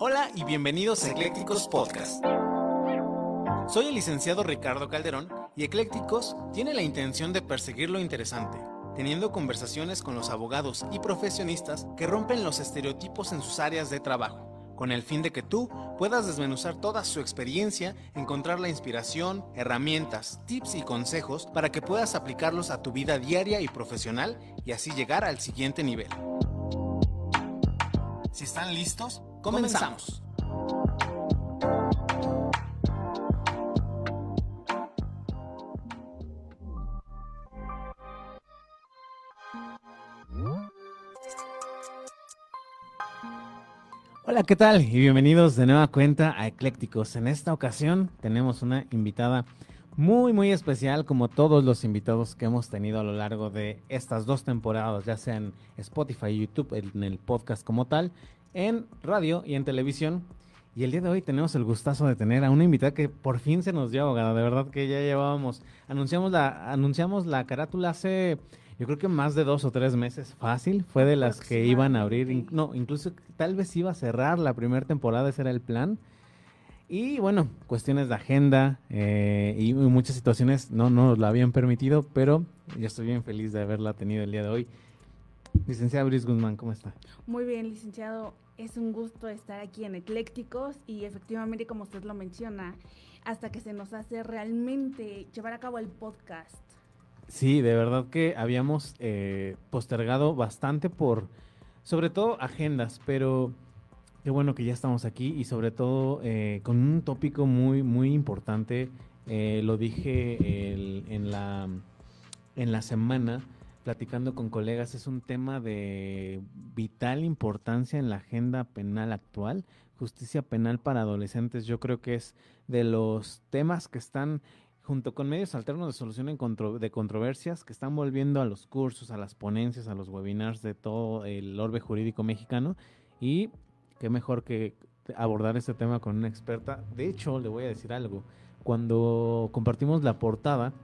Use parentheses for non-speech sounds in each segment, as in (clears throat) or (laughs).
Hola y bienvenidos a Eclécticos Podcast. Soy el licenciado Ricardo Calderón y Eclécticos tiene la intención de perseguir lo interesante, teniendo conversaciones con los abogados y profesionistas que rompen los estereotipos en sus áreas de trabajo, con el fin de que tú puedas desmenuzar toda su experiencia, encontrar la inspiración, herramientas, tips y consejos para que puedas aplicarlos a tu vida diaria y profesional y así llegar al siguiente nivel. Si están listos, comenzamos. Hola, ¿qué tal? Y bienvenidos de nueva cuenta a Eclécticos. En esta ocasión tenemos una invitada muy, muy especial, como todos los invitados que hemos tenido a lo largo de estas dos temporadas, ya sea en Spotify YouTube, en el podcast como tal, en radio y en televisión. Y el día de hoy tenemos el gustazo de tener a una invitada que por fin se nos dio abogada. De verdad que ya llevábamos, anunciamos la, anunciamos la carátula hace, yo creo que más de dos o tres meses, fácil. Fue de las que iban a abrir, no, incluso tal vez iba a cerrar la primera temporada, ese era el plan. Y bueno, cuestiones de agenda eh, y muchas situaciones no nos lo habían permitido, pero yo estoy bien feliz de haberla tenido el día de hoy. Licenciada Brice Guzmán, ¿cómo está? Muy bien, licenciado. Es un gusto estar aquí en Eclécticos y efectivamente, como usted lo menciona, hasta que se nos hace realmente llevar a cabo el podcast. Sí, de verdad que habíamos eh, postergado bastante por, sobre todo, agendas, pero qué bueno que ya estamos aquí y sobre todo eh, con un tópico muy, muy importante. Eh, lo dije en, la, en la semana platicando con colegas, es un tema de vital importancia en la agenda penal actual. Justicia penal para adolescentes, yo creo que es de los temas que están junto con medios alternos de solución de controversias que están volviendo a los cursos, a las ponencias, a los webinars de todo el orbe jurídico mexicano. Y qué mejor que abordar este tema con una experta. De hecho, le voy a decir algo. Cuando compartimos la portada,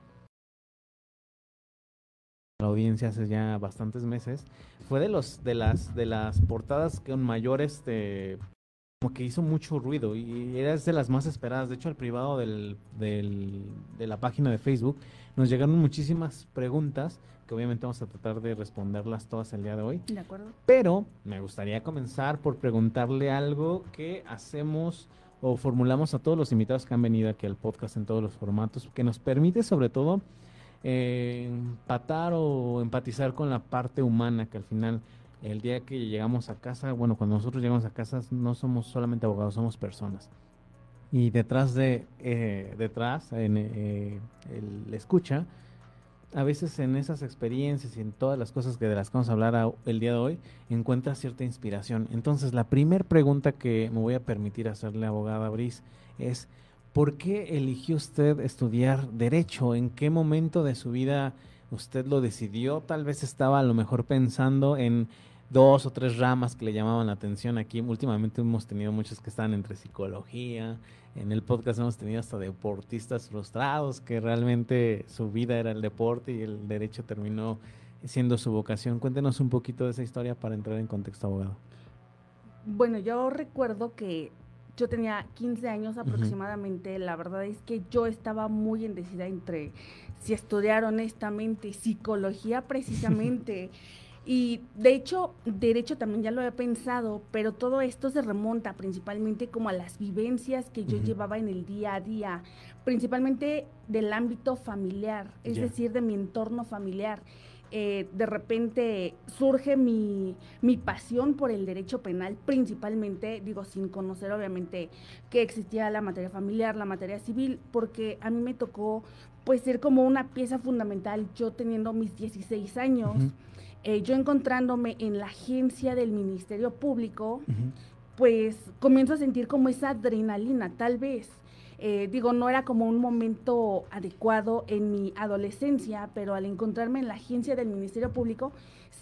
la audiencia hace ya bastantes meses, fue de los de las de las portadas con mayor este como que hizo mucho ruido y era de las más esperadas. De hecho, al privado del, del, de la página de Facebook nos llegaron muchísimas preguntas que obviamente vamos a tratar de responderlas todas el día de hoy. De acuerdo. Pero me gustaría comenzar por preguntarle algo que hacemos o formulamos a todos los invitados que han venido aquí al podcast en todos los formatos, que nos permite sobre todo eh, empatar o empatizar con la parte humana, que al final el día que llegamos a casa, bueno, cuando nosotros llegamos a casa no somos solamente abogados, somos personas. Y detrás de, eh, detrás, en eh, el escucha, a veces en esas experiencias y en todas las cosas que de las que vamos a hablar el día de hoy, encuentra cierta inspiración. Entonces, la primera pregunta que me voy a permitir hacerle a abogada Brice es, ¿Por qué eligió usted estudiar derecho? ¿En qué momento de su vida usted lo decidió? Tal vez estaba a lo mejor pensando en dos o tres ramas que le llamaban la atención aquí. Últimamente hemos tenido muchos que están entre psicología. En el podcast hemos tenido hasta deportistas frustrados que realmente su vida era el deporte y el derecho terminó siendo su vocación. Cuéntenos un poquito de esa historia para entrar en contexto abogado. Bueno, yo recuerdo que yo tenía 15 años aproximadamente, la verdad es que yo estaba muy indecida entre si estudiar honestamente psicología precisamente. (laughs) y de hecho, derecho también ya lo había pensado, pero todo esto se remonta principalmente como a las vivencias que yo llevaba en el día a día, principalmente del ámbito familiar, es decir, de mi entorno familiar. Eh, de repente surge mi, mi, pasión por el derecho penal, principalmente, digo, sin conocer obviamente que existía la materia familiar, la materia civil, porque a mí me tocó pues ser como una pieza fundamental, yo teniendo mis 16 años, eh, yo encontrándome en la agencia del Ministerio Público, pues comienzo a sentir como esa adrenalina, tal vez eh, digo, no era como un momento adecuado en mi adolescencia, pero al encontrarme en la agencia del Ministerio Público,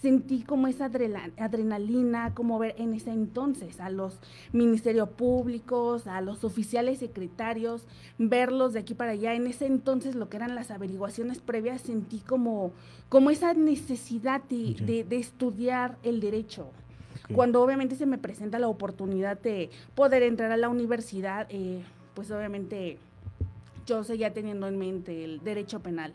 sentí como esa adrenalina, como ver en ese entonces a los ministerios públicos, a los oficiales secretarios, verlos de aquí para allá. En ese entonces lo que eran las averiguaciones previas, sentí como, como esa necesidad de, estudiar el derecho. Cuando obviamente se me presenta la oportunidad de poder entrar a la universidad, eh, pues obviamente yo seguía teniendo en mente el derecho penal.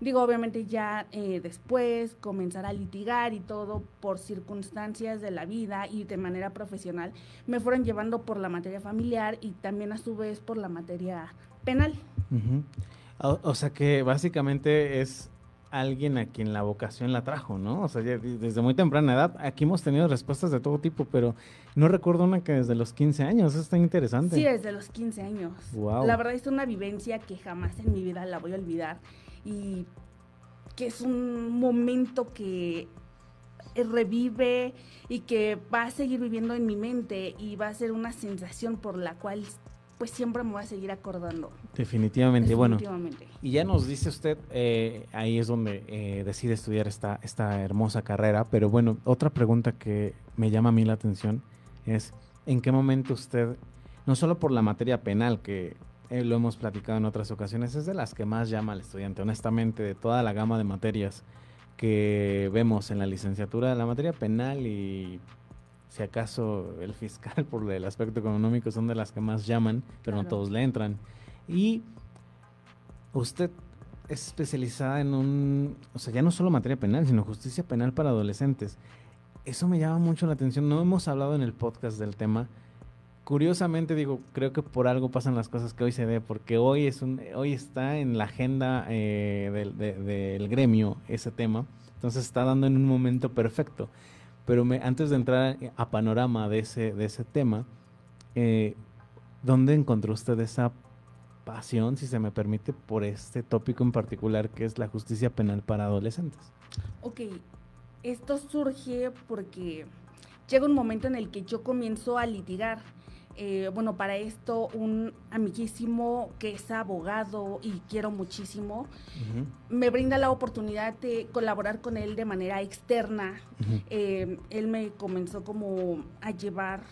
Digo, obviamente ya eh, después comenzar a litigar y todo por circunstancias de la vida y de manera profesional me fueron llevando por la materia familiar y también a su vez por la materia penal. o, sea que básicamente es alguien a quien la vocación la trajo, ¿no? O sea, desde muy temprana edad, aquí hemos tenido respuestas de todo tipo, pero no recuerdo una que desde los 15 años, eso está interesante. Sí, desde los 15 años. Wow. La verdad es una vivencia que jamás en mi vida la voy a olvidar y que es un momento que revive y que va a seguir viviendo en mi mente y va a ser una sensación por la cual pues siempre me voy a seguir acordando. Definitivamente, bueno. Y ya nos dice usted, eh, ahí es donde eh, decide estudiar esta, esta hermosa carrera, pero bueno, otra pregunta que me llama a mí la atención es, ¿en qué momento usted, no solo por la materia penal, que eh, lo hemos platicado en otras ocasiones, es de las que más llama al estudiante, honestamente, de toda la gama de materias que vemos en la licenciatura, la materia penal y si acaso el fiscal (laughs) por el aspecto económico son de las que más llaman, pero no todos le entran. Y usted es especializada en un, o sea, ya no solo materia penal, sino justicia penal para adolescentes. Eso me llama mucho la atención. No hemos hablado en el podcast del tema, curiosamente digo, creo que por algo pasan las cosas que hoy se ve, porque hoy es un, hoy está en la agenda eh, del, gremio ese tema, entonces está dando en un momento perfecto. Pero antes de entrar a panorama de ese, de ese tema, eh, ¿dónde encontró usted esa pasión, si se me permite, por este tópico en particular que es la justicia penal para adolescentes? Ok, esto surge porque llega un momento en el que yo comienzo a litigar eh, bueno, para esto un amiguísimo que es abogado y quiero muchísimo, me brinda la oportunidad de colaborar con él de manera externa. Eh, él me comenzó como a llevar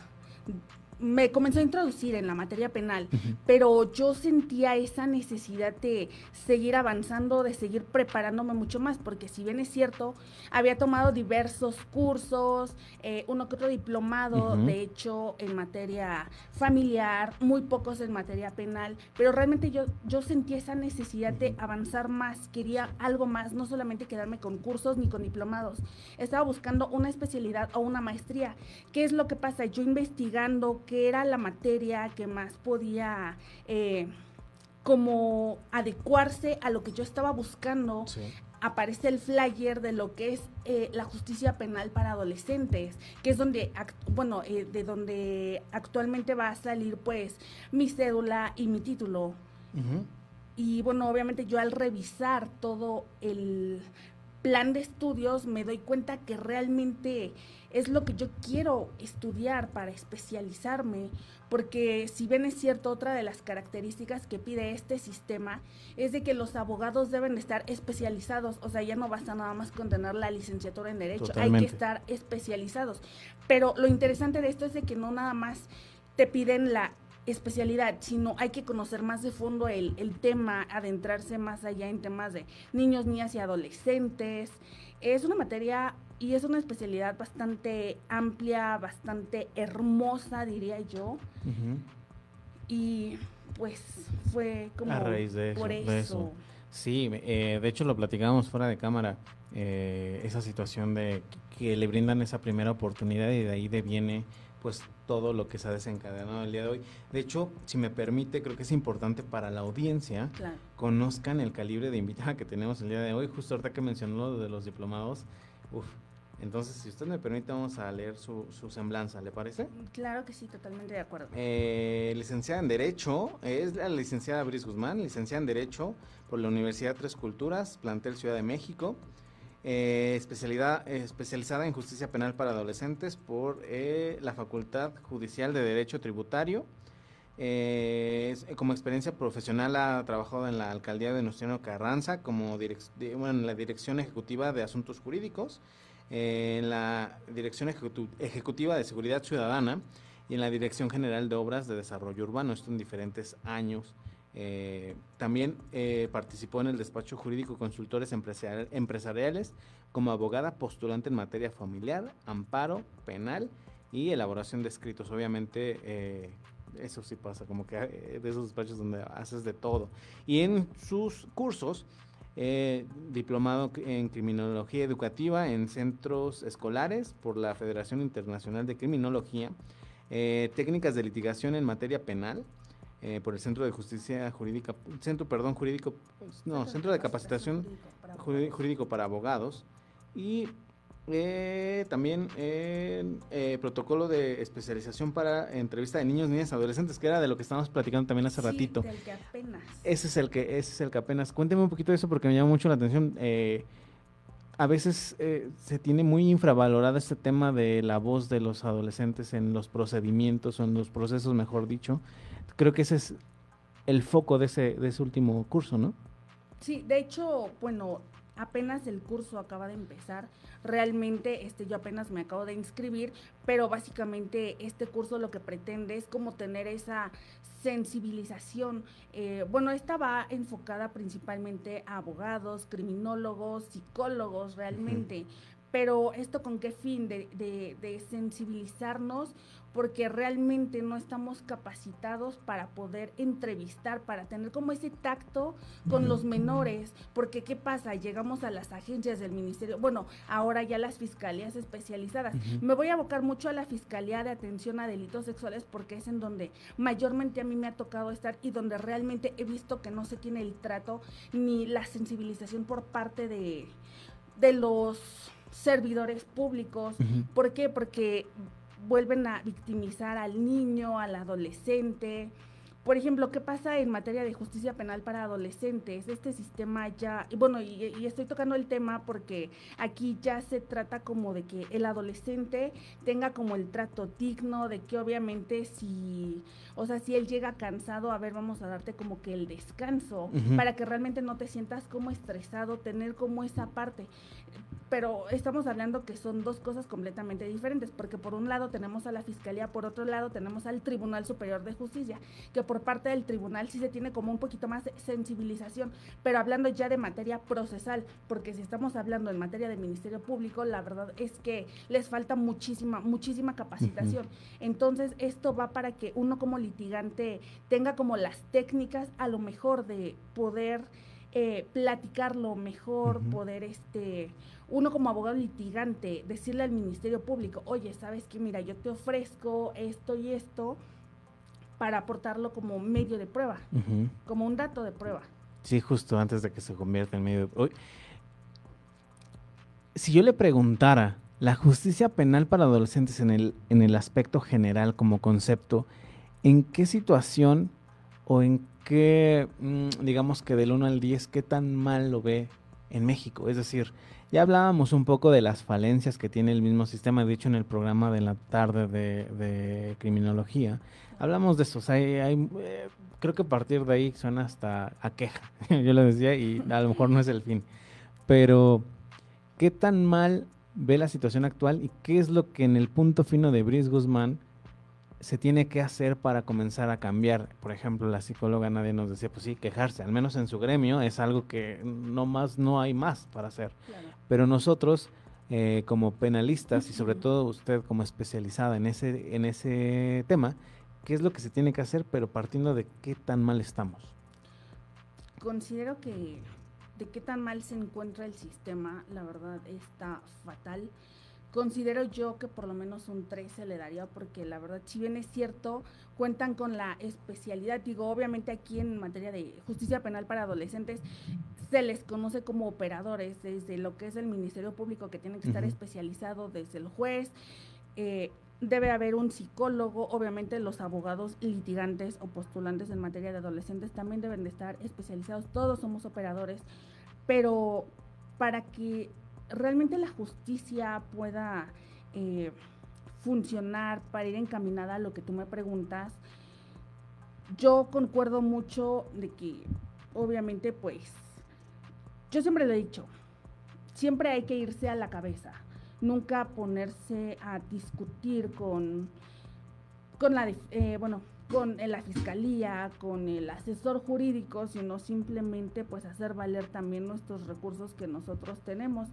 me comenzó a introducir en la materia penal, pero yo sentía esa necesidad de seguir avanzando, de seguir preparándome mucho más, porque si bien es cierto, había tomado diversos cursos, eh, uno que otro diplomado, de hecho, en materia familiar, muy pocos en materia penal, pero realmente yo, yo sentía esa necesidad de avanzar más, quería algo más, no solamente quedarme con cursos ni con diplomados, estaba buscando una especialidad o una maestría. ¿Qué es lo que pasa? Yo investigando, que era la materia que más podía eh, como adecuarse a lo que yo estaba buscando. Aparece el flyer de lo que es eh, la justicia penal para adolescentes, que es donde, bueno, eh, de donde actualmente va a salir pues mi cédula y mi título. Y bueno, obviamente yo al revisar todo el plan de estudios me doy cuenta que realmente es lo que yo quiero estudiar para especializarme, porque si bien es cierto, otra de las características que pide este sistema es de que los abogados deben estar especializados, o sea, ya no basta nada más con tener la licenciatura en Derecho, hay que estar especializados. Pero lo interesante de esto es de que no nada más te piden la especialidad, sino hay que conocer más de fondo el, el tema, adentrarse más allá en temas de niños, niñas y adolescentes. Es una materia y es una especialidad bastante amplia, bastante hermosa, diría yo. Y pues fue como a raíz de eso, por eso. Sí, eh, de hecho lo platicábamos fuera de cámara, eh, esa situación de que le brindan esa primera oportunidad y de ahí deviene pues todo lo que se ha desencadenado el día de hoy. De hecho, si me permite, creo que es importante para la audiencia conozcan el calibre de invitada que tenemos el día de hoy. Justo ahorita que mencionó lo de los diplomados, uf, entonces, si usted me permite, vamos a leer su, semblanza, ¿le parece? Claro que sí, totalmente de acuerdo. Eh, licenciada en Derecho, es la licenciada Brice Guzmán, licenciada en Derecho por la Universidad Tres Culturas, plantel Ciudad de México, eh, especialidad, especializada en Justicia Penal para Adolescentes por eh, la Facultad Judicial de Derecho Tributario. como experiencia profesional ha trabajado en la Alcaldía de Nuestro Carranza como en la Dirección Ejecutiva de Asuntos Jurídicos en la Dirección Ejecutiva de Seguridad Ciudadana y en la Dirección General de Obras de Desarrollo Urbano, esto en diferentes años Eh, también eh, participó en el despacho jurídico consultores empresariales como abogada postulante en materia familiar, amparo, penal y elaboración de escritos. Obviamente, eh, eso sí pasa, como que de esos despachos donde haces de todo. Y en sus cursos, diplomado en criminología educativa en centros escolares por la Federación Internacional de Criminología, técnicas de litigación en materia penal, eh, por el Centro de Justicia Jurídica, Centro, perdón, jurídico, no, Centro de Capacitación Jurídico para Abogados y eh, también eh, protocolo de especialización para entrevista de niños, niñas, adolescentes, que era de lo que estábamos platicando también hace ratito. que apenas. Ese es el que, ese es el que apenas. Cuénteme un poquito de eso porque me llama mucho la atención. a veces se tiene muy infravalorado este tema de la voz de los adolescentes en los procedimientos o en los procesos, mejor dicho creo que ese es el foco de ese, de ese último curso, ¿no? Sí, de hecho, bueno, apenas el curso acaba de empezar. Realmente, este, yo apenas me acabo de inscribir, pero básicamente este curso lo que pretende es como tener esa sensibilización. Eh, bueno, esta va enfocada principalmente a abogados, criminólogos, psicólogos, realmente. Pero esto con qué fin? De, de, de sensibilizarnos porque realmente no estamos capacitados para poder entrevistar, para tener como ese tacto con los menores, porque ¿qué pasa? Llegamos a las agencias del ministerio, bueno, ahora ya las fiscalías especializadas. Me voy a abocar mucho a la Fiscalía de Atención a Delitos Sexuales porque es en donde mayormente a mí me ha tocado estar y donde realmente he visto que no se tiene el trato ni la sensibilización por parte de, de los servidores públicos. ¿Por qué? Porque vuelven a victimizar al niño, al adolescente. Por ejemplo, ¿qué pasa en materia de justicia penal para adolescentes? Este sistema ya, y bueno, y, estoy tocando el tema porque aquí ya se trata como de que el adolescente tenga como el trato digno, de que obviamente si, o sea, si él llega cansado, a ver, vamos a darte como que el descanso, para que realmente no te sientas como estresado, tener como esa parte pero estamos hablando que son dos cosas completamente diferentes, porque por un lado tenemos a la Fiscalía, por otro lado tenemos al Tribunal Superior de Justicia, que por parte del tribunal sí se tiene como un poquito más de sensibilización, pero hablando ya de materia procesal, porque si estamos hablando en materia de Ministerio Público, la verdad es que les falta muchísima, muchísima capacitación. Entonces, esto va para que uno como litigante tenga como las técnicas a lo mejor de poder eh, platicarlo mejor, poder este uno como abogado litigante decirle al Ministerio Público, oye, ¿sabes qué? Mira, yo te ofrezco esto y esto para aportarlo como medio de prueba, como un dato de prueba. Sí, justo antes de que se convierta en medio de... Si yo le preguntara, la justicia penal para adolescentes en el, en el aspecto general como concepto, ¿en qué situación o en qué, mm, digamos que del 1 al 10, qué tan mal lo ve en México? Es decir, ya hablábamos un poco de las falencias que tiene el mismo sistema, de hecho en el programa de la tarde de, criminología, hablamos de eso, hay, eh, creo que a partir de ahí suena hasta a queja, (laughs) yo lo decía y a lo mejor no es el fin, pero ¿qué tan mal ve la situación actual y qué es lo que en el punto fino de Brice Guzmán se tiene que hacer para comenzar a cambiar? Por ejemplo, la psicóloga nadie nos decía, pues sí, quejarse, al menos en su gremio es algo que no más, no hay más para hacer. Pero nosotros, eh, como penalistas y sobre todo usted como especializada en ese, en ese tema, ¿qué es lo que se tiene que hacer, pero partiendo de qué tan mal estamos? Considero que de qué tan mal se encuentra el sistema, la verdad está fatal considero yo que por lo menos un 3 se le daría porque la verdad, si bien es cierto, cuentan con la especialidad, digo, obviamente aquí en materia de justicia penal para adolescentes se les conoce como operadores desde lo que es el Ministerio Público que tiene que estar especializado desde el juez. Eh, debe haber un psicólogo, obviamente los abogados litigantes o postulantes en materia de adolescentes también deben de estar especializados, todos somos operadores, pero para que realmente la justicia pueda eh, funcionar para ir encaminada a lo que tú me preguntas, yo concuerdo mucho de que obviamente pues yo siempre lo he dicho, siempre hay que irse a la cabeza, nunca ponerse a discutir con con la, eh, bueno, con la fiscalía, con el asesor jurídico, sino simplemente pues hacer valer también nuestros recursos que nosotros tenemos.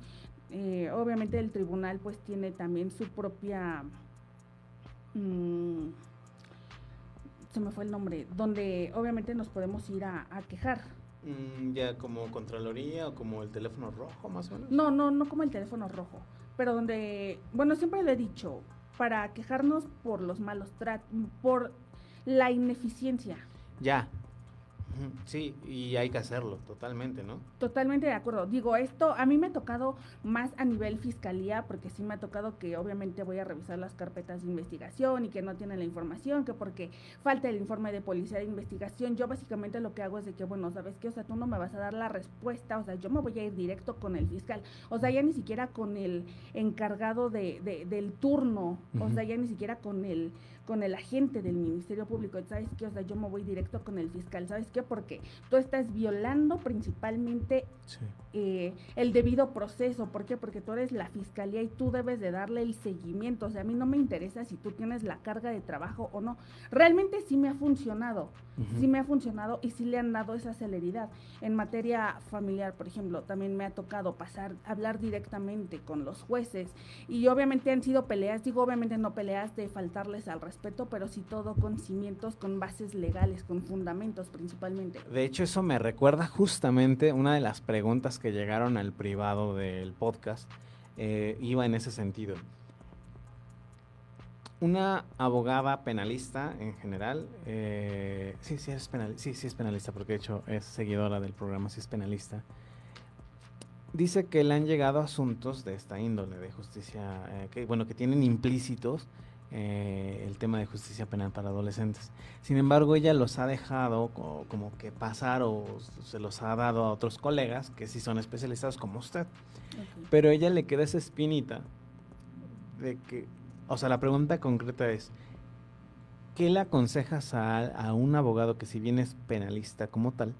Eh, obviamente el tribunal pues tiene también su propia, mm, se me fue el nombre, donde obviamente nos podemos ir a, quejar. Mm, ya como Contraloría o como el teléfono rojo más o menos. No, no, no como el teléfono rojo, pero donde, bueno, siempre le he dicho, para quejarnos por los malos tratos, por la ineficiencia. Ya, Sí, y hay que hacerlo, totalmente, ¿no? Totalmente de acuerdo. Digo, esto a mí me ha tocado más a nivel fiscalía, porque sí me ha tocado que obviamente voy a revisar las carpetas de investigación y que no tienen la información, que porque falta el informe de policía de investigación. Yo básicamente lo que hago es de que, bueno, ¿sabes qué? O sea, tú no me vas a dar la respuesta, o sea, yo me voy a ir directo con el fiscal, o sea, ya ni siquiera con el encargado de, del turno, o sea, ya ni siquiera con el con el agente del Ministerio Público, ¿sabes qué? O sea, yo me voy directo con el fiscal, ¿sabes qué? Porque tú estás violando principalmente eh, el debido proceso, ¿por qué? Porque tú eres la fiscalía y tú debes de darle el seguimiento, o sea, a mí no me interesa si tú tienes la carga de trabajo o no, realmente sí me ha funcionado, sí me ha funcionado y sí le han dado esa celeridad. En materia familiar, por ejemplo, también me ha tocado pasar, hablar directamente con los jueces y obviamente han sido peleas, digo obviamente no peleas de faltarles al respeto, respeto, pero sí todo con cimientos, con bases legales, con fundamentos principalmente. De hecho, eso me recuerda justamente una de las preguntas que llegaron al privado del podcast, eh, iba en ese sentido. Una abogada penalista en general, eh, sí, sí es, penal, sí, sí es penalista, porque de hecho es seguidora del programa, sí es penalista, dice que le han llegado asuntos de esta índole, de justicia, eh, que bueno, que tienen implícitos eh, el tema de justicia penal para adolescentes. Sin embargo, ella los ha dejado como, que pasar o se los ha dado a otros colegas que sí son especializados como usted. Pero ella le queda esa espinita de que, o sea, la pregunta concreta es, ¿qué le aconsejas a, un abogado que si bien es penalista como tal,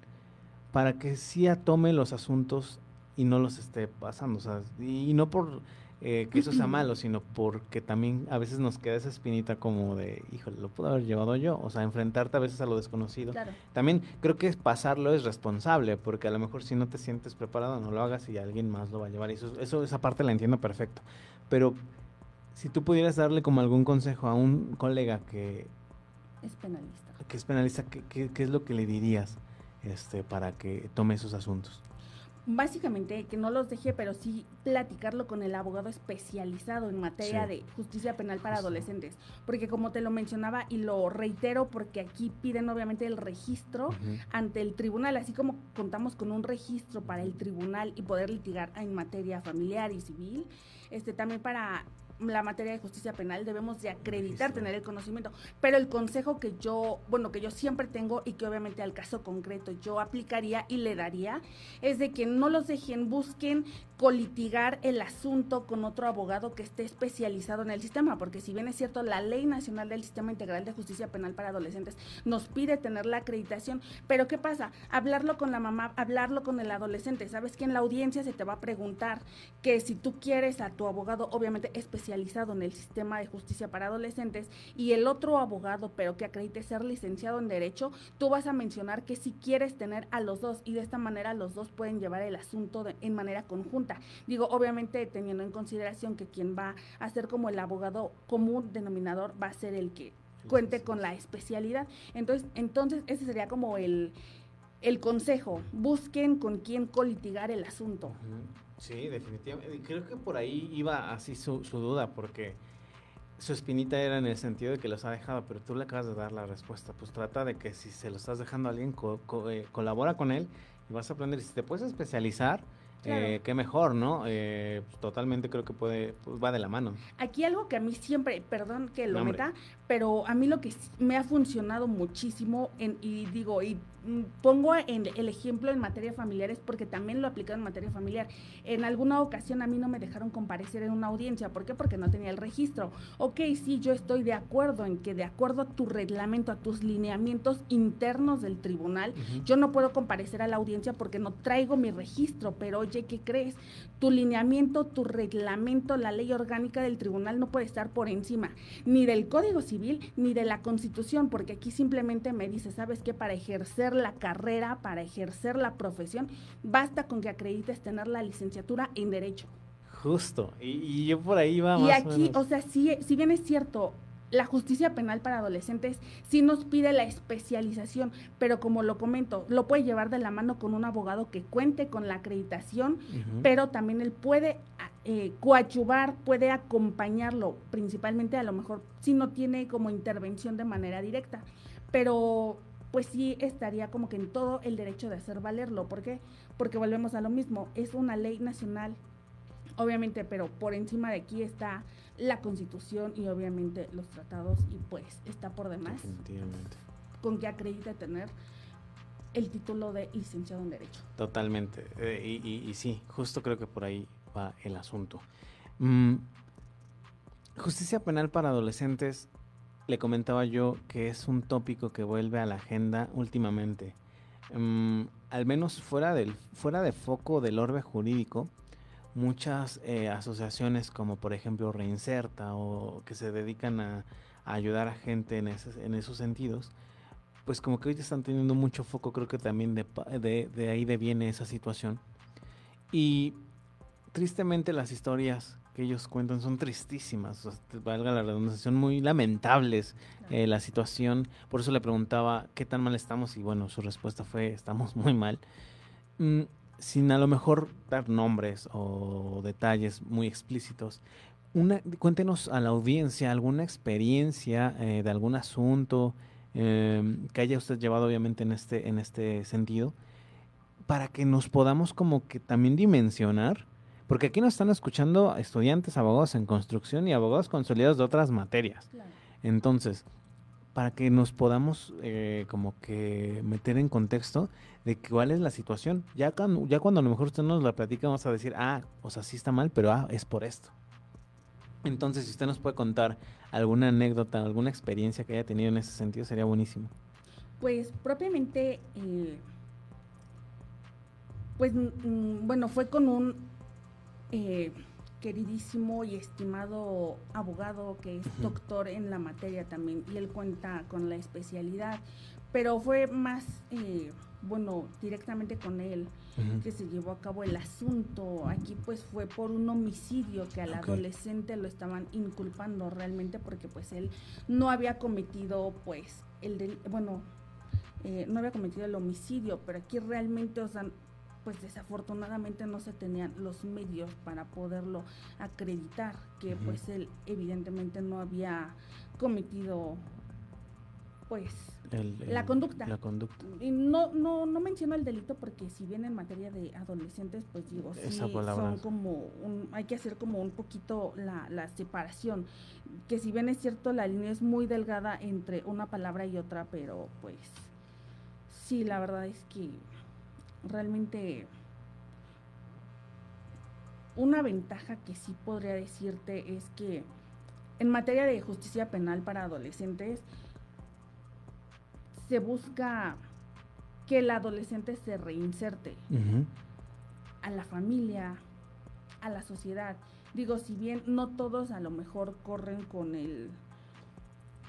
para que sí atome los asuntos y no los esté pasando? O sea, y no por eh, que eso sea (clears throat) malo, sino porque también a veces nos queda esa espinita como de, híjole, lo puedo haber llevado yo, o sea, enfrentarte a veces a lo desconocido. También creo que pasarlo es responsable, porque a lo mejor si no te sientes preparado, no lo hagas y alguien más lo va a llevar. Y eso, eso esa parte la entiendo perfecto. Pero si tú pudieras darle como algún consejo a un colega que es penalista, que es penalista, ¿qué, qué es lo que le dirías este, para que tome esos asuntos? básicamente que no los deje, pero sí platicarlo con el abogado especializado en materia de justicia penal para adolescentes. Porque como te lo mencionaba y lo reitero, porque aquí piden obviamente el registro ante el tribunal, así como contamos con un registro para el tribunal y poder litigar en materia familiar y civil, este también para la materia de justicia penal debemos de acreditar tener el conocimiento, pero el consejo que yo, bueno, que yo siempre tengo y que obviamente al caso concreto yo aplicaría y le daría es de que no los dejen, busquen colitigar el asunto con otro abogado que esté especializado en el sistema, porque si bien es cierto, la Ley Nacional del Sistema Integral de Justicia Penal para Adolescentes nos pide tener la acreditación, pero ¿qué pasa? Hablarlo con la mamá, hablarlo con el adolescente, sabes que en la audiencia se te va a preguntar que si tú quieres a tu abogado, obviamente especializado en el sistema de justicia para adolescentes, y el otro abogado, pero que acredite ser licenciado en Derecho, tú vas a mencionar que si quieres tener a los dos, y de esta manera los dos pueden llevar el asunto en manera conjunta Digo, obviamente teniendo en consideración que quien va a ser como el abogado común denominador va a ser el que cuente con la especialidad. Entonces, entonces ese sería como el, el consejo. Busquen con quién colitigar el asunto. Sí, definitivamente. Creo que por ahí iba así su, duda, porque su espinita era en el sentido de que los ha dejado, pero tú le acabas de dar la respuesta. Pues trata de que si se lo estás dejando a alguien, eh, colabora con él y vas a aprender. Y si te puedes especializar, eh, qué mejor, ¿no? Eh, totalmente creo que puede, pues va de la mano. Aquí algo que a mí siempre, perdón que lo meta, pero a mí lo que me ha funcionado muchísimo, en, y digo, y Mm, pongo en el ejemplo en materia familiar es porque también lo he aplicado en materia familiar. En alguna ocasión a mí no me dejaron comparecer en una audiencia. ¿Por qué? Porque no tenía el registro. Ok, sí, yo estoy de acuerdo en que de acuerdo a tu reglamento, a tus lineamientos internos del tribunal, yo no puedo comparecer a la audiencia porque no traigo mi registro. Pero oye, ¿qué crees? Tu lineamiento, tu reglamento, la ley orgánica del tribunal no puede estar por encima ni del Código Civil Civil ni de la Constitución, porque aquí simplemente me dice, ¿sabes qué? Para ejercer la carrera, para ejercer la profesión, basta con que acredites tener la licenciatura en Derecho. Justo, y, yo por ahí va Y aquí, o, sea, si, si bien es cierto, la justicia penal para adolescentes sí nos pide la especialización, pero como lo comento, lo puede llevar de la mano con un abogado que cuente con la acreditación, pero también él puede eh, coadyuvar, puede acompañarlo, principalmente a lo mejor si no tiene como intervención de manera directa, pero pues sí estaría como que en todo el derecho de hacer valerlo. ¿Por qué? Porque volvemos a lo mismo, es una ley nacional, obviamente, pero por encima de aquí está la constitución y obviamente los tratados y pues está por demás con que acredite tener el título de licenciado en Derecho. Totalmente. Eh, y, sí, justo creo que por ahí va el asunto. Mm, justicia penal para adolescentes, le comentaba yo que es un tópico que vuelve a la agenda últimamente. Mm, al menos fuera, del, fuera de foco del orbe jurídico, muchas eh, asociaciones como por ejemplo Reinserta o que se dedican a, ayudar a gente en, en esos sentidos, pues como que ahorita están teniendo mucho foco, creo que también de, de, de ahí viene esa situación. Y tristemente las historias que ellos cuentan son tristísimas, valga la redundancia, son muy lamentables eh, la situación. Por eso le preguntaba qué tan mal estamos y bueno, su respuesta fue estamos muy mal. Mm, sin a lo mejor dar nombres o detalles muy explícitos, una, cuéntenos a la audiencia alguna experiencia eh, de algún asunto em, que haya usted llevado obviamente en este, en este sentido, para que nos podamos como que también dimensionar, porque aquí nos están escuchando estudiantes, abogados en construcción y abogados consolidados de otras materias. Entonces, para que nos podamos eh, como que meter en contexto de cuál es la situación. Ya cuando, ya cuando a lo mejor usted nos la platica, vamos a decir, ah, o sea, sí está mal, pero ah, es por esto. Entonces, si usted nos puede contar alguna anécdota, alguna experiencia que haya tenido en ese sentido, sería buenísimo. Pues propiamente, eh, pues bueno, fue con un eh, queridísimo y estimado abogado que es doctor en la materia también y él cuenta con la especialidad, pero fue más, eh, bueno, directamente con él que se llevó a cabo el asunto. Aquí pues fue por un homicidio que al adolescente lo estaban inculpando realmente porque pues él no había cometido pues el del, bueno, eh, no había cometido el homicidio, pero aquí realmente, o sea, pues desafortunadamente no se tenían los medios para poderlo acreditar, que pues él evidentemente no había cometido pues la conducta. La conducta. Y no, no, no menciono el delito porque si bien en materia de adolescentes, pues digo, sí, son como un, hay que hacer como un poquito la, la separación, que si bien es cierto la línea es muy delgada entre una palabra y otra, pero pues sí, la verdad es que realmente una ventaja que sí podría decirte es que en materia de justicia penal para adolescentes se busca que el adolescente se reinserte a la familia, a la sociedad. Digo, si bien no todos a lo mejor corren con el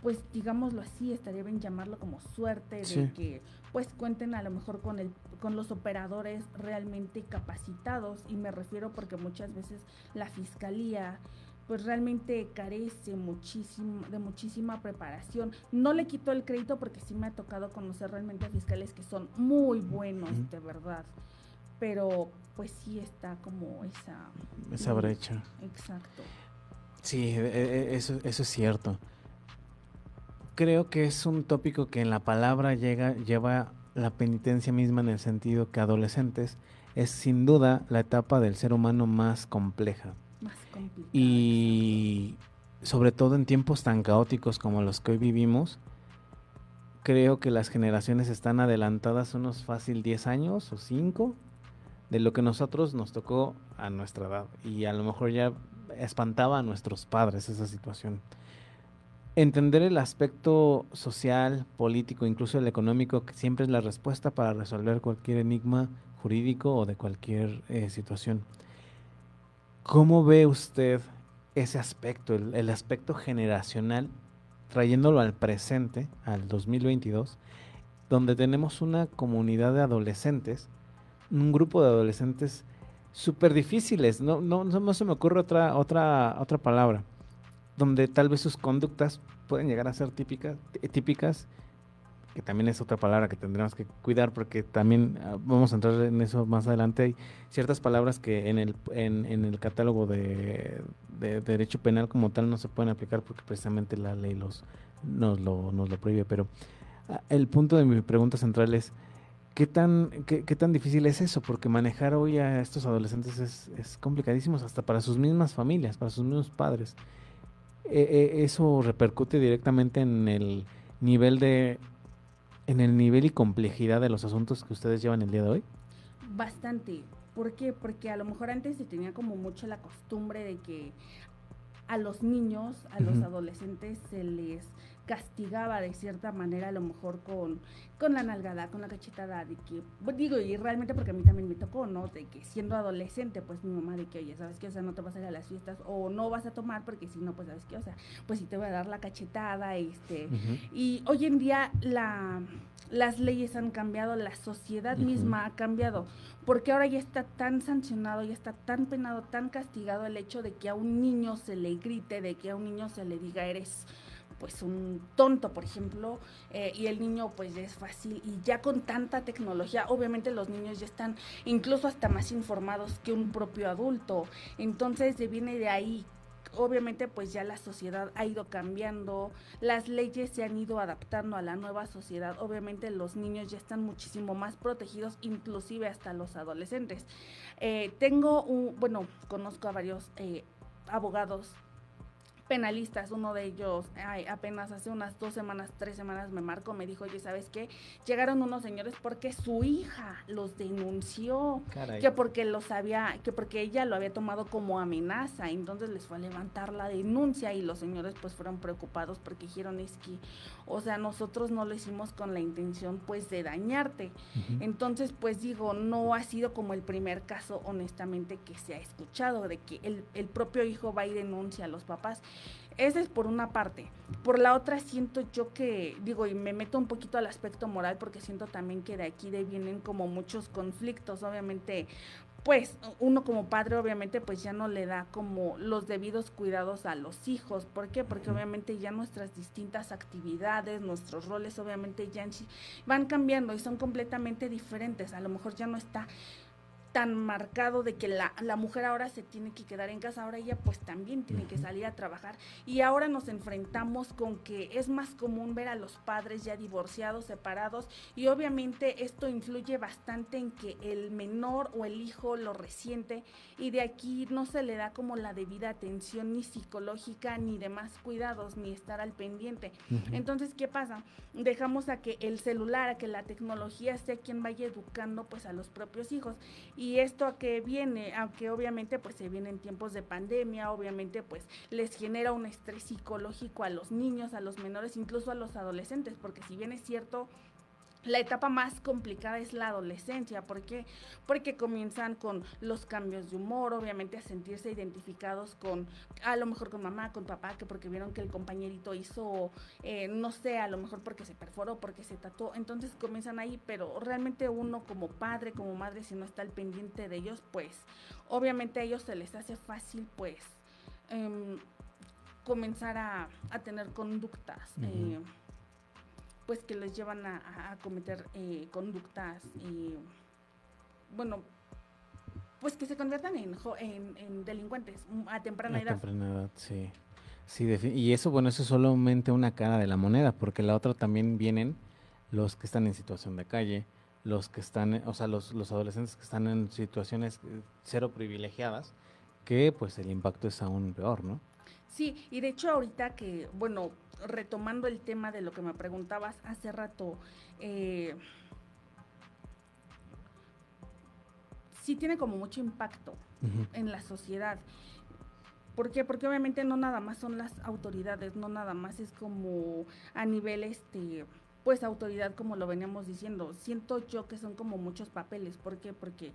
pues digámoslo así, estaría bien llamarlo como suerte de que pues cuenten a lo mejor con el con los operadores realmente capacitados y me refiero porque muchas veces la fiscalía pues realmente carece muchísimo de muchísima preparación. No le quito el crédito porque sí me ha tocado conocer realmente fiscales que son muy buenos, de verdad. Pero pues sí está como esa esa brecha. Exacto. Sí, e, e, eso eso es cierto creo que es un tópico que en la palabra llega, lleva la penitencia misma en el sentido que adolescentes es sin duda la etapa del ser humano más compleja. Más. Y sobre todo en tiempos tan caóticos como los que hoy vivimos, creo que las generaciones están adelantadas unos fácil 10 años o 5 de lo que nosotros nos tocó a nuestra edad. Y a lo mejor ya espantaba a nuestros padres esa situación entender el aspecto social, político, incluso el económico, que siempre es la respuesta para resolver cualquier enigma jurídico o de cualquier eh, situación. ¿Cómo ve usted ese aspecto, el, aspecto generacional trayéndolo al presente, al 2022, donde tenemos una comunidad de adolescentes, un grupo de adolescentes súper difíciles, no, no, no se me ocurre otra, otra, otra palabra, donde tal vez sus conductas pueden llegar a ser típicas, típicas que también es otra palabra que tendremos que cuidar porque también ah, vamos a entrar en eso más adelante. Hay ciertas palabras que en el, en, el catálogo de, derecho penal como tal no se pueden aplicar porque precisamente la ley los, nos, lo, nos lo prohíbe. Pero ah, el punto de mi pregunta central es, ¿qué tan, qué, tan difícil es eso? Porque manejar hoy a estos adolescentes es, es complicadísimo hasta para sus mismas familias, para sus mismos padres. E, e, eso repercute directamente en el nivel de en el nivel y complejidad de los asuntos que ustedes llevan el día de hoy? Bastante. ¿Por qué? Porque a lo mejor antes se tenía como mucho la costumbre de que a los niños, a los adolescentes se les castigaba de cierta manera, a lo mejor con, con la nalgada, con la cachetada, de que, digo, y realmente porque a mí también me tocó, ¿no? De que siendo adolescente, pues mi mamá de que, oye, ¿sabes qué? O sea, no te vas a ir a las fiestas o no vas a tomar porque si no, pues, ¿sabes qué? O sea, pues sí te voy a dar la cachetada, este. Y hoy en día la, las leyes han cambiado, la sociedad misma ha cambiado, porque ahora ya está tan sancionado, ya está tan penado, tan castigado el hecho de que a un niño se le grite, de que a un niño se le diga eres pues un tonto, por ejemplo, eh, y el niño pues es fácil. Y ya con tanta tecnología, obviamente los niños ya están incluso hasta más informados que un propio adulto, entonces viene de ahí. Obviamente pues ya la sociedad ha ido cambiando, las leyes se han ido adaptando a la nueva sociedad, obviamente los niños ya están muchísimo más protegidos, inclusive hasta los adolescentes. Eh, tengo un, bueno, conozco a varios eh, abogados penalistas, uno de ellos apenas hace unas dos semanas, tres semanas me marcó, me dijo, oye, ¿sabes qué? Llegaron unos señores porque su hija los denunció, que porque los había, que porque ella lo había tomado como amenaza, entonces les fue a levantar la denuncia y los señores pues fueron preocupados porque dijeron, es que, o sea, nosotros no lo hicimos con la intención pues de dañarte. Entonces pues digo, no ha sido como el primer caso honestamente que se ha escuchado, de que el, el propio hijo va y denuncia a los papás. Esa es por una parte. Por la otra siento yo que, digo, y me meto un poquito al aspecto moral porque siento también que de aquí de vienen como muchos conflictos, obviamente, pues uno como padre obviamente pues ya no le da como los debidos cuidados a los hijos. ¿Por qué? Porque obviamente ya nuestras distintas actividades, nuestros roles obviamente ya van cambiando y son completamente diferentes. A lo mejor ya no está tan marcado de que la, la, mujer ahora se tiene que quedar en casa, ahora ella pues también tiene que salir a trabajar y ahora nos enfrentamos con que es más común ver a los padres ya divorciados, separados y obviamente esto influye bastante en que el menor o el hijo lo resiente y de aquí no se le da como la debida atención ni psicológica ni demás cuidados ni estar al pendiente. Entonces, ¿qué pasa? Dejamos a que el celular, a que la tecnología sea quien vaya educando pues a los propios hijos y y esto a qué viene, aunque obviamente pues se viene en tiempos de pandemia, obviamente pues les genera un estrés psicológico a los niños, a los menores, incluso a los adolescentes, porque si bien es cierto, la etapa más complicada es la adolescencia. ¿Por qué? Porque comienzan con los cambios de humor, obviamente a sentirse identificados con, a lo mejor con mamá, con papá, que porque vieron que el compañerito hizo, eh, no sé, a lo mejor porque se perforó, porque se tatuó. Entonces comienzan ahí, pero realmente uno como padre, como madre, si no está al pendiente de ellos, pues obviamente a ellos se les hace fácil, pues, em, comenzar a, tener conductas pues que les llevan a, cometer eh, conductas, eh, bueno, pues que se conviertan en, en, delincuentes a temprana edad. A temprana edad, sí. Sí, y eso, bueno, eso es solamente una cara de la moneda, porque la otra también vienen los que están en situación de calle, los que están, o sea, los, los adolescentes que están en situaciones eh, cero privilegiadas, que pues el impacto es aún peor, ¿no? Sí, y de hecho ahorita que, bueno, retomando el tema de lo que me preguntabas hace rato, eh, sí tiene como mucho impacto en la sociedad. ¿Por qué? Porque obviamente no nada más son las autoridades, no nada más es como a nivel este pues autoridad como lo veníamos diciendo. Siento yo que son como muchos papeles, ¿por qué? Porque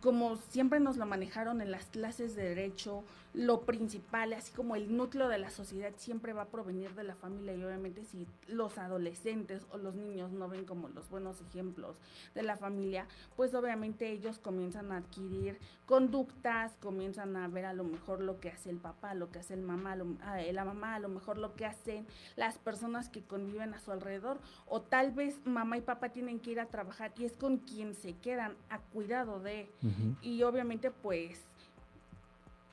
como siempre nos lo manejaron en las clases de derecho, lo principal, así como el núcleo de la sociedad siempre va a provenir de la familia y obviamente si los adolescentes o los niños no ven como los buenos ejemplos de la familia, pues obviamente ellos comienzan a adquirir conductas, comienzan a ver a lo mejor lo que hace el papá, lo que hace el mamá, eh, la mamá, a lo mejor lo que hacen las personas que conviven a su alrededor o tal vez mamá y papá tienen que ir a trabajar y es con quien se quedan a cuidado de. Y obviamente pues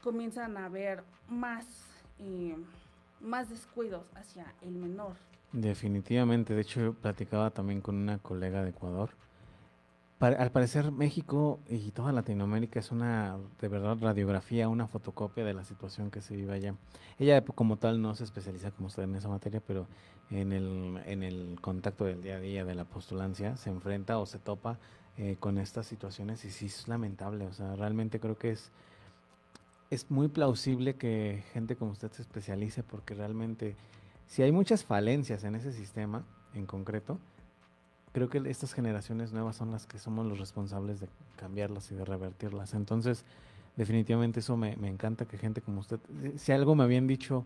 comienzan a haber más, eh, más descuidos hacia el menor. Definitivamente, de hecho yo platicaba también con una colega de Ecuador. al parecer México y toda Latinoamérica es una de verdad radiografía, una fotocopia de la situación que se vive allá. Ella como tal no se especializa como usted en esa materia, pero en el, en el contacto del día a día de la postulancia se enfrenta o se topa eh, con estas situaciones y sí es lamentable, o sea, realmente creo que es es muy plausible que gente como usted se especialice porque realmente si hay muchas falencias en ese sistema en concreto, creo que estas generaciones nuevas son las que somos los responsables de cambiarlas y de revertirlas. Entonces, definitivamente eso me, encanta que gente como usted, si algo me habían dicho,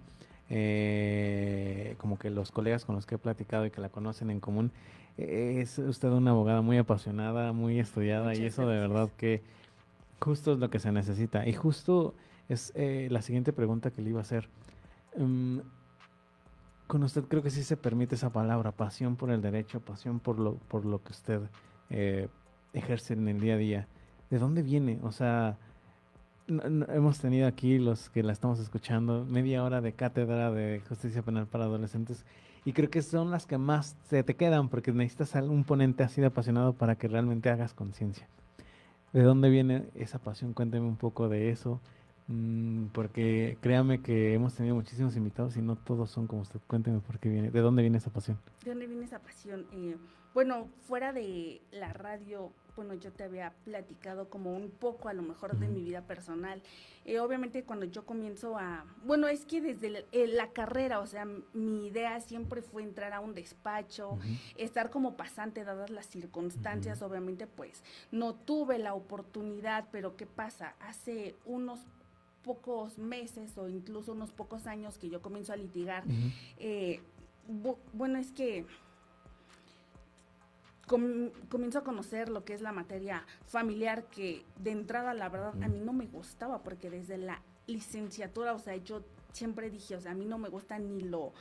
eh, como que los colegas con los que he platicado y que la conocen en común, es usted una abogada muy apasionada, muy estudiada y eso de verdad que justo es lo que se necesita. Y justo eh, la siguiente pregunta que le iba a hacer. Mm, con usted creo que sí se permite esa palabra, pasión por el derecho, pasión por lo, por lo que usted eh, ejerce en el día a día. ¿De dónde viene? O sea, hemos tenido aquí los que la estamos escuchando media hora de cátedra de justicia penal para adolescentes y creo que son las que más se te quedan porque necesitas un ponente así de apasionado para que realmente hagas conciencia. ¿De dónde viene esa pasión? Cuénteme un poco de eso. Mm, porque créame que hemos tenido muchísimos invitados y no todos son como usted. Cuénteme por qué viene, de dónde viene esa pasión. ¿De dónde viene esa pasión? Eh, bueno, fuera de la radio, bueno, yo te había platicado como un poco a lo mejor de mi vida personal. Eh, obviamente cuando yo comienzo a, bueno, es que desde eh, la, carrera, o sea, mi idea siempre fue entrar a un despacho, estar como pasante dadas las circunstancias, obviamente pues no tuve la oportunidad, pero ¿qué pasa? Hace unos pocos meses o incluso unos pocos años que yo comienzo a litigar, eh, bueno, es que comienzo a conocer lo que es la materia familiar que de entrada la verdad a mí no me gustaba porque desde la licenciatura, o sea, yo siempre dije, o sea, a mí no me gusta ni lo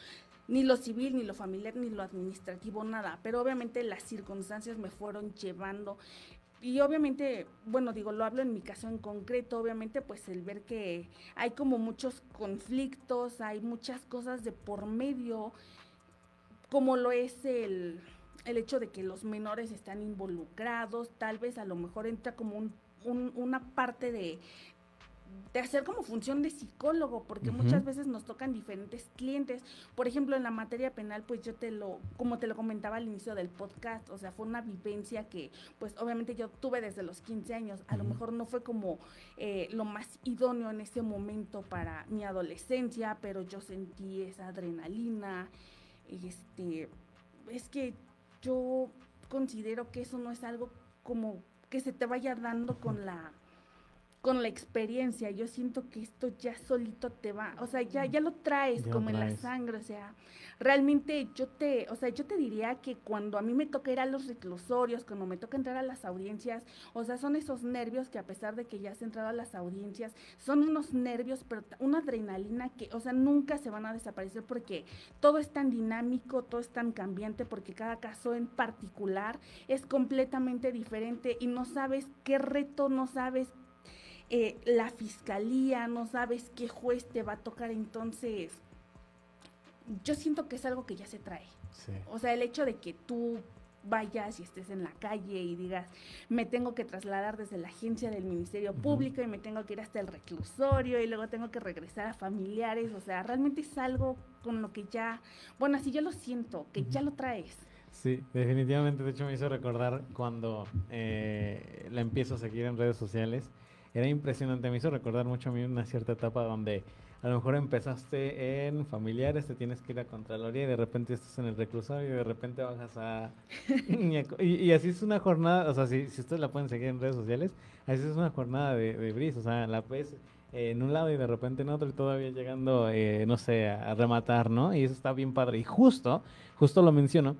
ni lo civil, ni lo familiar, ni lo administrativo, nada. Pero obviamente las circunstancias me fueron llevando y obviamente, bueno, digo, lo hablo en mi caso en concreto, obviamente, pues el ver que hay como muchos conflictos, hay muchas cosas de por medio, como lo es el, el hecho de que los menores están involucrados, tal vez a lo mejor entra como un, una parte de de hacer como función de psicólogo, porque muchas veces nos tocan diferentes clientes. Por ejemplo, en la materia penal, pues yo te lo, como te lo comentaba al inicio del podcast, o sea, fue una vivencia que, pues obviamente yo tuve desde los 15 años. A lo mejor no fue como eh, lo más idóneo en ese momento para mi adolescencia, pero yo sentí esa adrenalina. Este, es que yo considero que eso no es algo como que se te vaya dando con la con la experiencia. Yo siento que esto ya solito te va, o sea, ya, ya lo traes como en la sangre, o sea, realmente yo te, o sea, yo te diría que cuando a mí me toca ir a los reclusorios, cuando me toca entrar a las audiencias, o sea, son esos nervios que a pesar de que ya has entrado a las audiencias, son unos nervios, pero una adrenalina que, o sea, nunca se van a desaparecer porque todo es tan dinámico, todo es tan cambiante, porque cada caso en particular es completamente diferente y no sabes qué reto, no sabes eh, la fiscalía, no sabes qué juez te va a tocar, entonces yo siento que es algo que ya se trae. O sea, el hecho de que tú vayas y estés en la calle y digas, me tengo que trasladar desde la agencia del Ministerio Público y me tengo que ir hasta el reclusorio y luego tengo que regresar a familiares, o sea, realmente es algo con lo que ya, bueno, así yo lo siento, que ya lo traes. Sí, definitivamente, de hecho me hizo recordar cuando eh, la empiezo a seguir en redes sociales era impresionante. Me hizo recordar mucho a mí una cierta etapa donde a lo mejor empezaste en familiares, te tienes que ir a Contraloría y de repente estás en el reclusorio y de repente bajas a... (laughs) y, así es una jornada, o sea, si, si ustedes la pueden seguir en redes sociales, así es una jornada de, de bris, o sea, la ves en un lado y de repente en otro y todavía llegando, eh, no sé, a, rematar, ¿no? Y eso está bien padre. Y justo, justo lo menciono,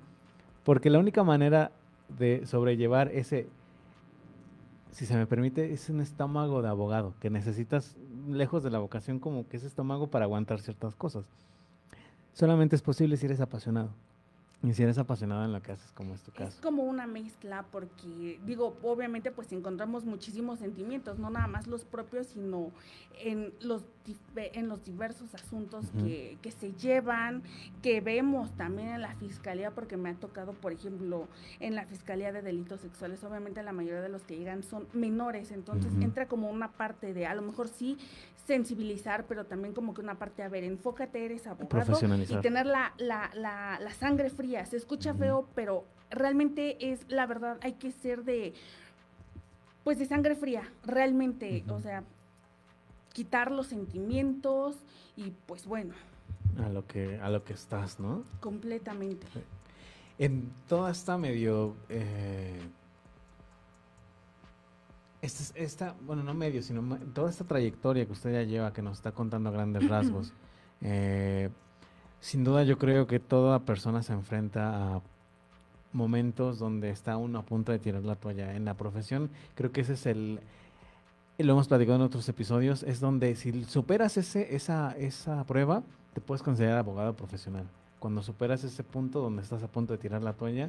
porque la única manera de sobrellevar ese si se me permite, es un estómago de abogado, que necesitas, lejos de la vocación, como que ese estómago para aguantar ciertas cosas. Solamente es posible si eres apasionado. Y si eres apasionado en lo que haces, como es tu caso. Es como una mezcla, porque, digo, obviamente, pues encontramos muchísimos sentimientos, no nada más los propios, sino en los, en los diversos asuntos que, que, se llevan, que vemos también en la fiscalía, porque me ha tocado, por ejemplo, en la fiscalía de delitos sexuales, obviamente la mayoría de los que llegan son menores, entonces entra como una parte de, a lo mejor sí, sensibilizar, pero también como que una parte, a ver, enfócate, eres abogado y tener la, la, la, la sangre fría. Se escucha feo, pero realmente es la verdad, hay que ser de, pues de sangre fría, realmente, o sea, quitar los sentimientos y pues bueno. A lo que, a lo que estás, ¿no? Completamente. En toda esta medio... Eh, esta, esta, bueno, no medio, sino toda esta trayectoria que usted ya lleva, que nos está contando a grandes rasgos, eh, sin duda yo creo que toda persona se enfrenta a momentos donde está uno a punto de tirar la toalla. En la profesión, creo que ese es el, lo hemos platicado en otros episodios, es donde si superas ese, esa, esa prueba, te puedes considerar abogado profesional. Cuando superas ese punto donde estás a punto de tirar la toalla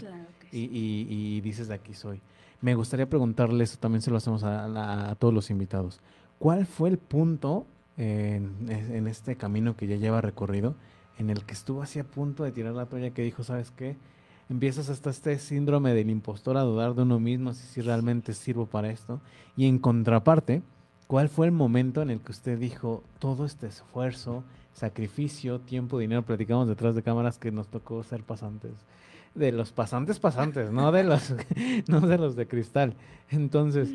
y, y dices de aquí soy. Me gustaría preguntarle, eso también se lo hacemos a, todos los invitados. ¿Cuál fue el punto en, este camino que ya lleva recorrido en el que estuvo así a punto de tirar la toalla que dijo, ¿sabes qué? Empiezas hasta este síndrome del impostor a dudar de uno mismo si, si realmente sirvo para esto. Y en contraparte, ¿cuál fue el momento en el que usted dijo todo este esfuerzo, sacrificio, tiempo, dinero? Platicamos detrás de cámaras que nos tocó ser pasantes de los pasantes pasantes, no de los, (laughs) no de los de cristal. Entonces,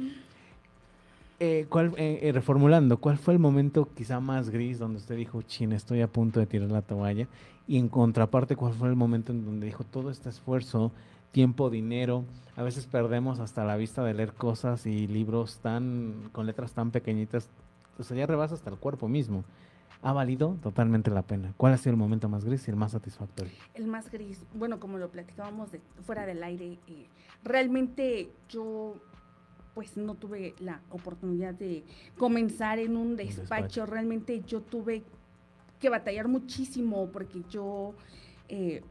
eh, ¿cuál, eh, eh, reformulando, ¿cuál fue el momento quizá más gris donde usted dijo, chin, estoy a punto de tirar la toalla? Y en contraparte, ¿cuál fue el momento en donde dijo todo este esfuerzo, tiempo, dinero? A veces perdemos hasta la vista de leer cosas y libros tan, con letras tan pequeñitas, o sea, ya rebasa hasta el cuerpo mismo ha valido totalmente la pena. ¿Cuál ha sido el momento más gris y el más satisfactorio? El más gris, bueno, como lo platicábamos de, fuera del aire, eh, realmente yo pues no tuve la oportunidad de comenzar en un despacho. Realmente yo tuve que batallar muchísimo porque yo eh,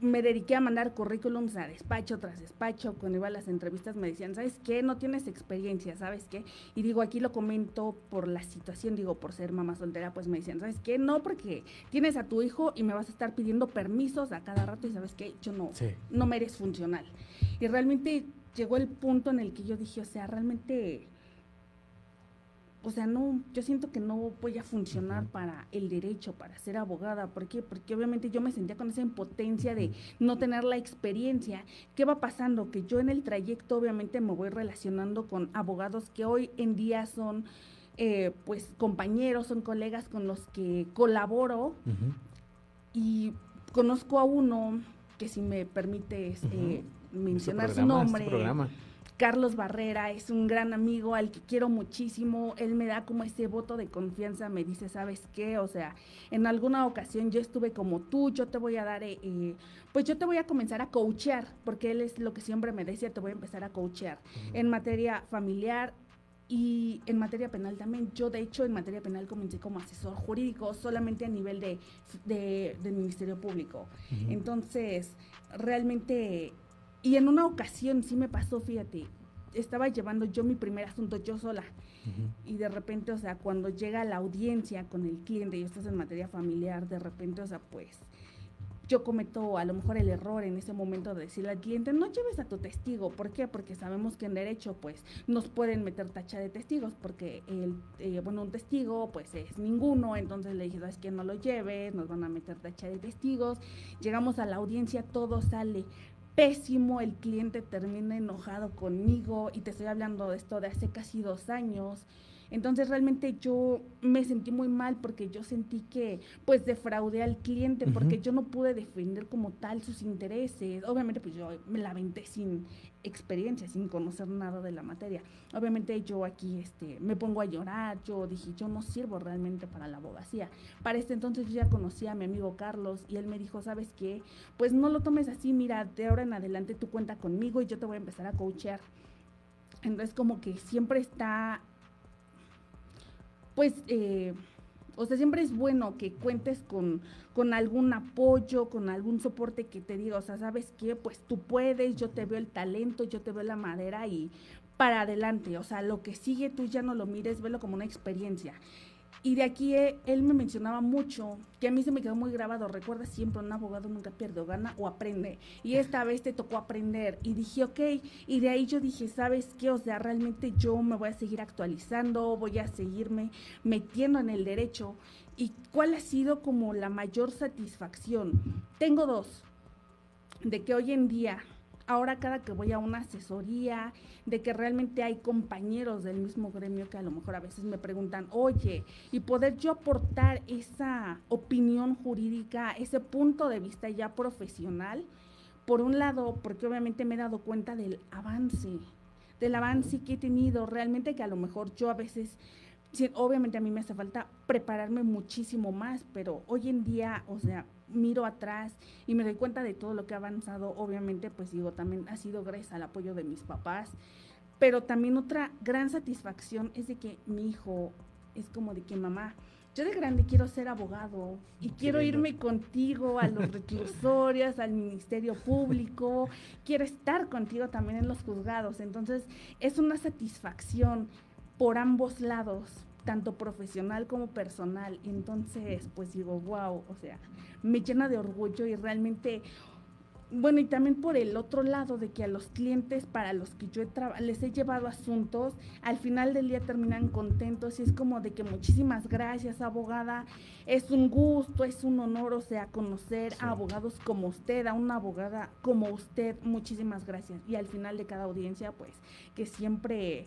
me dediqué a mandar currículums a despacho tras despacho. Cuando iba a las entrevistas me decían, ¿sabes qué? No tienes experiencia, ¿sabes qué? Y digo, aquí lo comento por la situación, digo, por ser mamá soltera, pues me decían, ¿sabes qué? No, porque tienes a tu hijo y me vas a estar pidiendo permisos a cada rato y ¿sabes qué? Yo no, no me eres funcional. Y realmente llegó el punto en el que yo dije, o sea, realmente o sea, no, yo siento que no voy a funcionar para el derecho, para ser abogada. ¿Por qué? Porque obviamente yo me sentía con esa impotencia de no tener la experiencia. ¿Qué va pasando? Que yo en el trayecto obviamente me voy relacionando con abogados que hoy en día son eh, pues compañeros, son colegas con los que colaboro y conozco a uno que si me permites eh, mencionar su nombre. Carlos Barrera es un gran amigo al que quiero muchísimo. Él me da como ese voto de confianza, me dice, ¿sabes qué? O sea, en alguna ocasión yo estuve como tú, yo te voy a dar, eh, eh, pues yo te voy a comenzar a coachear, porque él es lo que siempre me decía, te voy a empezar a coachear en materia familiar, y en materia penal también, yo de hecho en materia penal comencé como asesor jurídico solamente a nivel de, del Ministerio Público. Entonces, realmente y en una ocasión sí me pasó, fíjate, estaba llevando yo mi primer asunto yo sola. Y de repente, o sea, cuando llega la audiencia con el cliente y estás en materia familiar, de repente, o sea, pues yo cometo a lo mejor el error en ese momento de decirle al cliente, no lleves a tu testigo. ¿Por qué? Porque sabemos que en derecho, pues, nos pueden meter tacha de testigos, porque, el, eh, bueno, un testigo, pues, es ninguno. Entonces le dije, ¿sabes que No lo lleves, nos van a meter tacha de testigos. Llegamos a la audiencia, todo sale pésimo, el cliente termina enojado conmigo y te estoy hablando de esto de hace casi dos años. Entonces realmente yo me sentí muy mal porque yo sentí que pues defraudé al cliente porque yo no pude defender como tal sus intereses. Obviamente pues yo me la aventé sin experiencia, sin conocer nada de la materia. Obviamente yo aquí este me pongo a llorar, yo dije, yo no sirvo realmente para la abogacía. Para este entonces yo ya conocía a mi amigo Carlos y él me dijo, "¿Sabes qué? Pues no lo tomes así, mira, de ahora en adelante tú cuenta conmigo y yo te voy a empezar a coachear." Entonces como que siempre está pues, eh, o sea, siempre es bueno que cuentes con, con algún apoyo, con algún soporte que te diga, o sea, ¿sabes qué? Pues tú puedes, yo te veo el talento, yo te veo la madera y para adelante, o sea, lo que sigue tú ya no lo mires, velo como una experiencia. Y de aquí eh, él me mencionaba mucho, que a mí se me quedó muy grabado, recuerda siempre, un abogado nunca pierde o gana o aprende. Y esta vez te tocó aprender. Y dije, ok, y de ahí yo dije, ¿sabes qué? O sea, realmente yo me voy a seguir actualizando, voy a seguirme metiendo en el derecho. ¿Y cuál ha sido como la mayor satisfacción? Tengo dos, de que hoy en día ahora cada que voy a una asesoría, de que realmente hay compañeros del mismo gremio que a lo mejor a veces me preguntan, oye, y poder yo aportar esa opinión jurídica, ese punto de vista ya profesional, por un lado, porque obviamente me he dado cuenta del avance, del avance que he tenido, realmente que a lo mejor yo a veces obviamente a mí me hace falta prepararme muchísimo más, pero hoy en día, o sea, miro atrás y me doy cuenta de todo lo que ha avanzado, obviamente, pues digo, también ha sido gracias al apoyo de mis papás, pero también otra gran satisfacción es de que mi hijo es como de que mamá, yo de grande quiero ser abogado y quiero irme contigo a los reclusorios, al Ministerio Público, quiero estar contigo también en los juzgados. Entonces, es una satisfacción por ambos lados, tanto profesional como personal. Entonces, pues digo, wow, o sea, me llena de orgullo y realmente, bueno, y también por el otro lado de que a los clientes para los que yo he les he llevado asuntos, al final del día terminan contentos y es como de que muchísimas gracias, abogada, es un gusto, es un honor, o sea, conocer a abogados como usted, a una abogada como usted, muchísimas gracias. Y al final de cada audiencia, pues, que siempre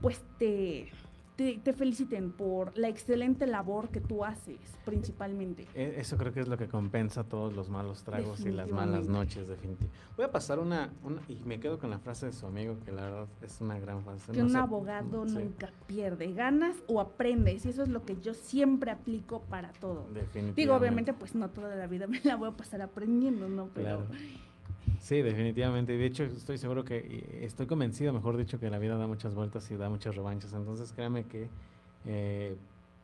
pues te, te, feliciten por la excelente labor que tú haces, principalmente. E, eso creo que es lo que compensa todos los malos tragos y las malas noches, definitivamente. Voy a pasar una, y me quedo con la frase de su amigo, que la verdad es una gran frase. Que un abogado nunca pierde, ganas o aprendes, y eso es lo que yo siempre aplico para todo. Definitivamente. Digo, obviamente, pues no toda la vida me la voy a pasar aprendiendo, ¿no? Pero... Sí, definitivamente. De hecho, estoy seguro que, estoy convencido, mejor dicho, que la vida da muchas vueltas y da muchas revanchas. Entonces, créame que eh,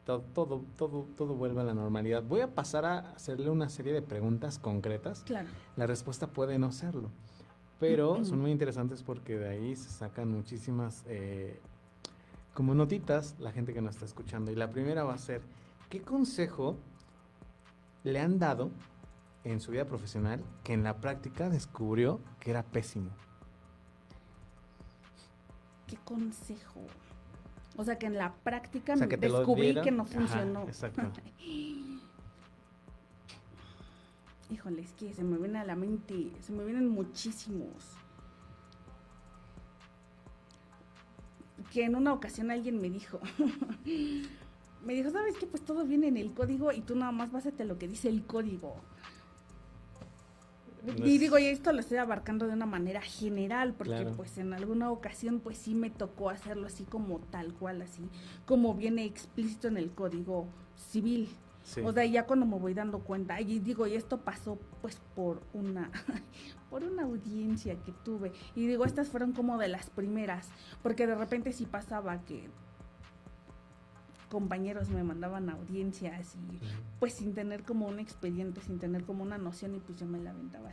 todo, todo, todo, todo vuelve a la normalidad. Voy a pasar a hacerle una serie de preguntas concretas. Claro. La respuesta puede no serlo, pero son muy interesantes porque de ahí se sacan muchísimas, eh, como notitas, la gente que nos está escuchando. Y la primera va a ser, ¿qué consejo le han dado en su vida profesional que en la práctica descubrió que era pésimo? ¿Qué consejo? O sea, que en la práctica descubrí que no funcionó. exacto. (laughs) Híjole, es que se me viene a la mente, se me vienen muchísimos. Que en una ocasión alguien me dijo, (laughs) me dijo, ¿sabes qué? Pues todo viene en el código y tú nada más básate lo que dice el código. Y digo, y esto lo estoy abarcando de una manera general, porque pues en alguna ocasión pues sí me tocó hacerlo así como tal cual, así como viene explícito en el código civil. O sea, ya cuando me voy dando cuenta, y digo, y esto pasó pues por una, (laughs) por una audiencia que tuve. Y digo, estas fueron como de las primeras, porque de repente sí pasaba que compañeros me mandaban audiencias y pues sin tener como un expediente, sin tener como una noción y pues yo me la aventaba así.